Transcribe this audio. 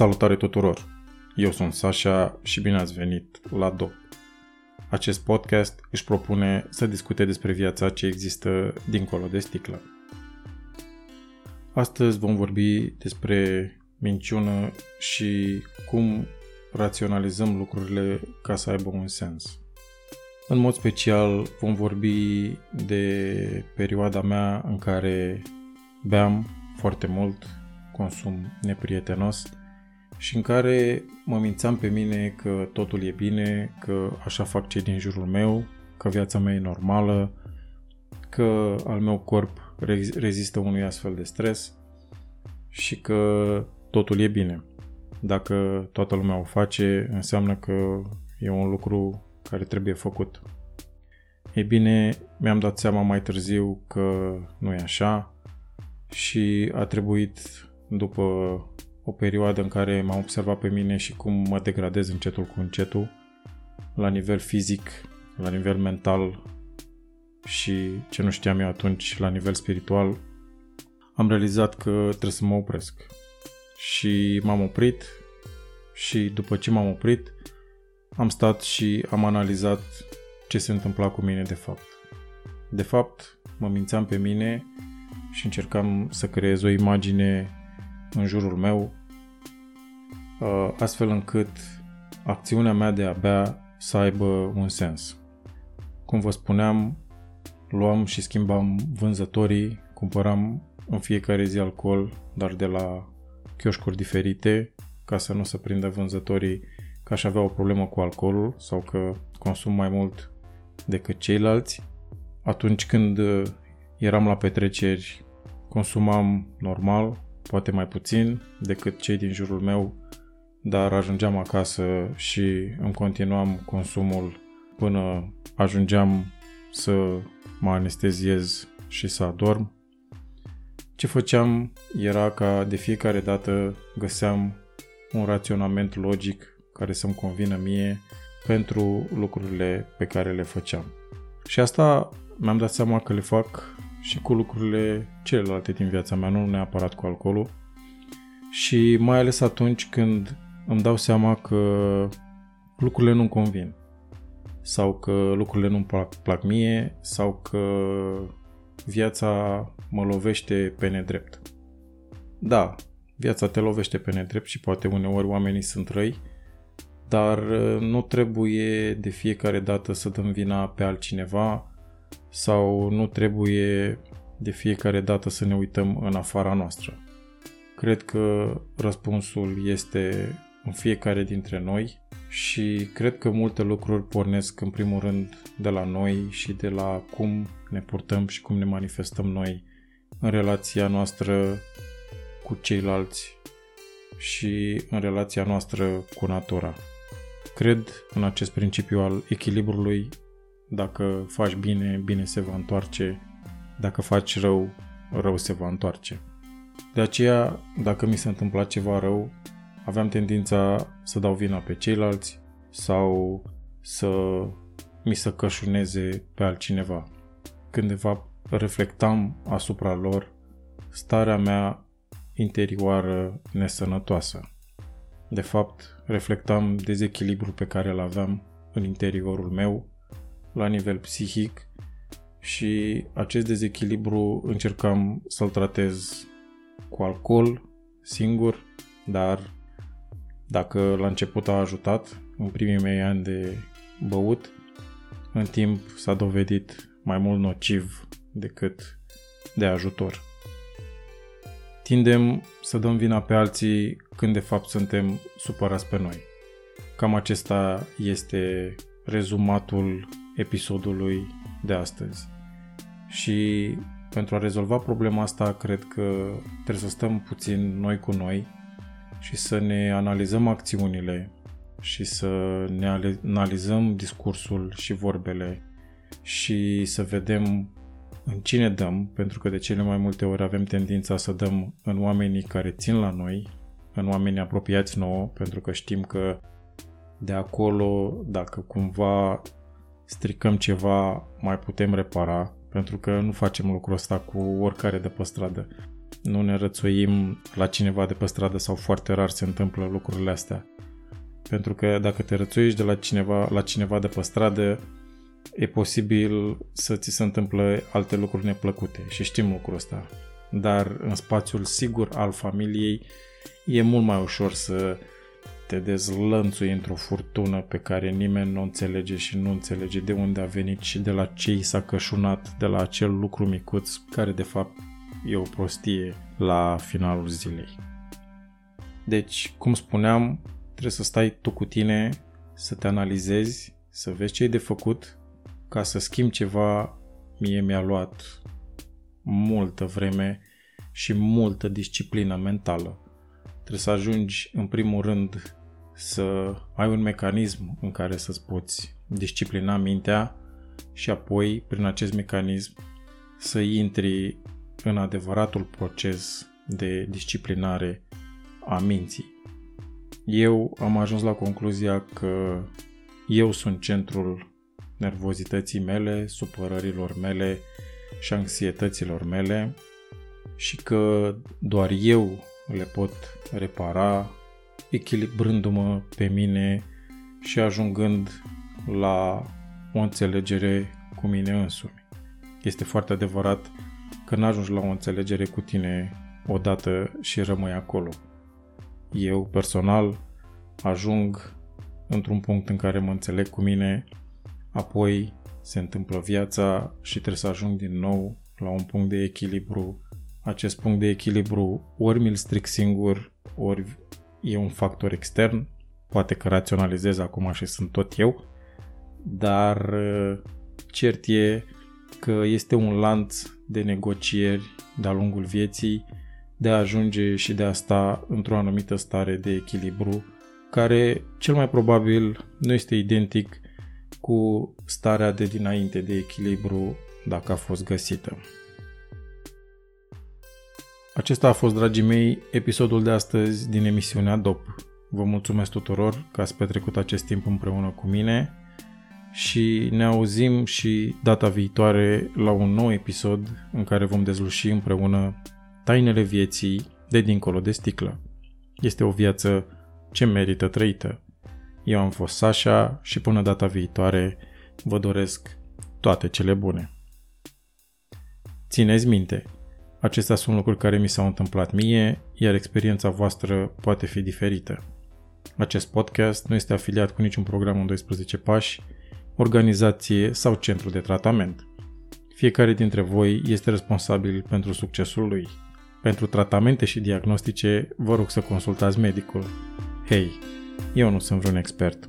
Salutare tuturor! Eu sunt Sasha și bine ați venit la DOP. Acest podcast își propune să discute despre viața ce există dincolo de sticlă. Astăzi vom vorbi despre minciună și cum raționalizăm lucrurile ca să aibă un sens. În mod special vom vorbi de perioada mea în care beam foarte mult, consum neprietenos și în care mă mințam pe mine că totul e bine, că așa fac cei din jurul meu, că viața mea e normală, că al meu corp rezistă unui astfel de stres și că totul e bine. Dacă toată lumea o face, înseamnă că e un lucru care trebuie făcut. Ei bine, mi-am dat seama mai târziu că nu e așa și a trebuit după o perioadă în care m-am observat pe mine și cum mă degradez încetul cu încetul, la nivel fizic, la nivel mental și ce nu știam eu atunci, la nivel spiritual, am realizat că trebuie să mă opresc. Și m-am oprit și după ce m-am oprit, am stat și am analizat ce se întâmpla cu mine de fapt. De fapt, mă mințeam pe mine și încercam să creez o imagine în jurul meu, uh, astfel încât acțiunea mea de a bea să aibă un sens. Cum vă spuneam, luam și schimbam vânzătorii, cumpăram în fiecare zi alcool, dar de la chioșcuri diferite, ca să nu se prindă vânzătorii că aș avea o problemă cu alcoolul sau că consum mai mult decât ceilalți. Atunci când uh, eram la petreceri, consumam normal, poate mai puțin decât cei din jurul meu, dar ajungeam acasă și îmi continuam consumul până ajungeam să mă anesteziez și să adorm. Ce făceam era ca de fiecare dată găseam un raționament logic care să-mi convină mie pentru lucrurile pe care le făceam. Și asta mi-am dat seama că le fac și cu lucrurile celelalte din viața mea, nu neapărat cu alcoolul. Și mai ales atunci când îmi dau seama că lucrurile nu-mi convin sau că lucrurile nu-mi plac, plac mie sau că viața mă lovește pe nedrept. Da, viața te lovește pe nedrept și poate uneori oamenii sunt răi, dar uh, nu trebuie de fiecare dată să dăm vina pe altcineva sau nu trebuie de fiecare dată să ne uităm în afara noastră. Cred că răspunsul este în fiecare dintre noi și cred că multe lucruri pornesc în primul rând de la noi și de la cum ne purtăm și cum ne manifestăm noi în relația noastră cu ceilalți și în relația noastră cu natura. Cred în acest principiu al echilibrului. Dacă faci bine, bine se va întoarce. Dacă faci rău, rău se va întoarce. De aceea, dacă mi se întâmpla ceva rău, aveam tendința să dau vina pe ceilalți sau să mi se cășuneze pe altcineva. Când de fapt reflectam asupra lor starea mea interioară nesănătoasă. De fapt, reflectam dezechilibrul pe care îl aveam în interiorul meu, la nivel psihic, și acest dezechilibru încercam să-l tratez cu alcool, singur, dar dacă la început a ajutat, în primii mei ani de băut, în timp s-a dovedit mai mult nociv decât de ajutor. Tindem să dăm vina pe alții când de fapt suntem supărați pe noi. Cam acesta este rezumatul episodului de astăzi. Și pentru a rezolva problema asta, cred că trebuie să stăm puțin noi cu noi și să ne analizăm acțiunile și să ne analizăm discursul și vorbele și să vedem în cine dăm, pentru că de cele mai multe ori avem tendința să dăm în oamenii care țin la noi, în oamenii apropiați nouă, pentru că știm că de acolo, dacă cumva stricăm ceva, mai putem repara, pentru că nu facem lucrul ăsta cu oricare de pe stradă. nu ne rățuim la cineva de pe stradă sau foarte rar se întâmplă lucrurile astea. Pentru că dacă te rățuiești de la cineva, la cineva de pe stradă, e posibil să ți se întâmple alte lucruri neplăcute și știm lucrul ăsta. Dar în spațiul sigur al familiei e mult mai ușor să te dezlănțui într-o furtună pe care nimeni nu înțelege și nu înțelege de unde a venit și de la ce i s-a cășunat, de la acel lucru micuț care de fapt e o prostie la finalul zilei. Deci, cum spuneam, trebuie să stai tu cu tine, să te analizezi, să vezi ce e de făcut ca să schimbi ceva. Mie mi-a luat multă vreme și multă disciplină mentală. Trebuie să ajungi, în primul rând, să ai un mecanism în care să-ți poți disciplina mintea și apoi, prin acest mecanism, să intri în adevăratul proces de disciplinare a minții. Eu am ajuns la concluzia că eu sunt centrul nervozității mele, supărărilor mele și anxietăților mele și că doar eu le pot repara echilibrându-mă pe mine și ajungând la o înțelegere cu mine însumi. Este foarte adevărat că n-ajungi la o înțelegere cu tine odată și rămâi acolo. Eu, personal, ajung într-un punct în care mă înțeleg cu mine, apoi se întâmplă viața și trebuie să ajung din nou la un punct de echilibru. Acest punct de echilibru ori mi-l stric singur, ori e un factor extern, poate că raționalizez acum și sunt tot eu, dar cert e că este un lanț de negocieri de-a lungul vieții de a ajunge și de a sta într-o anumită stare de echilibru, care cel mai probabil nu este identic cu starea de dinainte de echilibru dacă a fost găsită. Acesta a fost, dragii mei, episodul de astăzi din emisiunea DOP. Vă mulțumesc tuturor că ați petrecut acest timp împreună cu mine și ne auzim și data viitoare la un nou episod în care vom dezluși împreună tainele vieții de dincolo de sticlă. Este o viață ce merită trăită. Eu am fost Sasha și până data viitoare vă doresc toate cele bune. Țineți minte, acestea sunt lucruri care mi s-au întâmplat mie, iar experiența voastră poate fi diferită. Acest podcast nu este afiliat cu niciun program în 12 pași, organizație sau centru de tratament. Fiecare dintre voi este responsabil pentru succesul lui. Pentru tratamente și diagnostice, vă rog să consultați medicul. Hei, eu nu sunt vreun expert.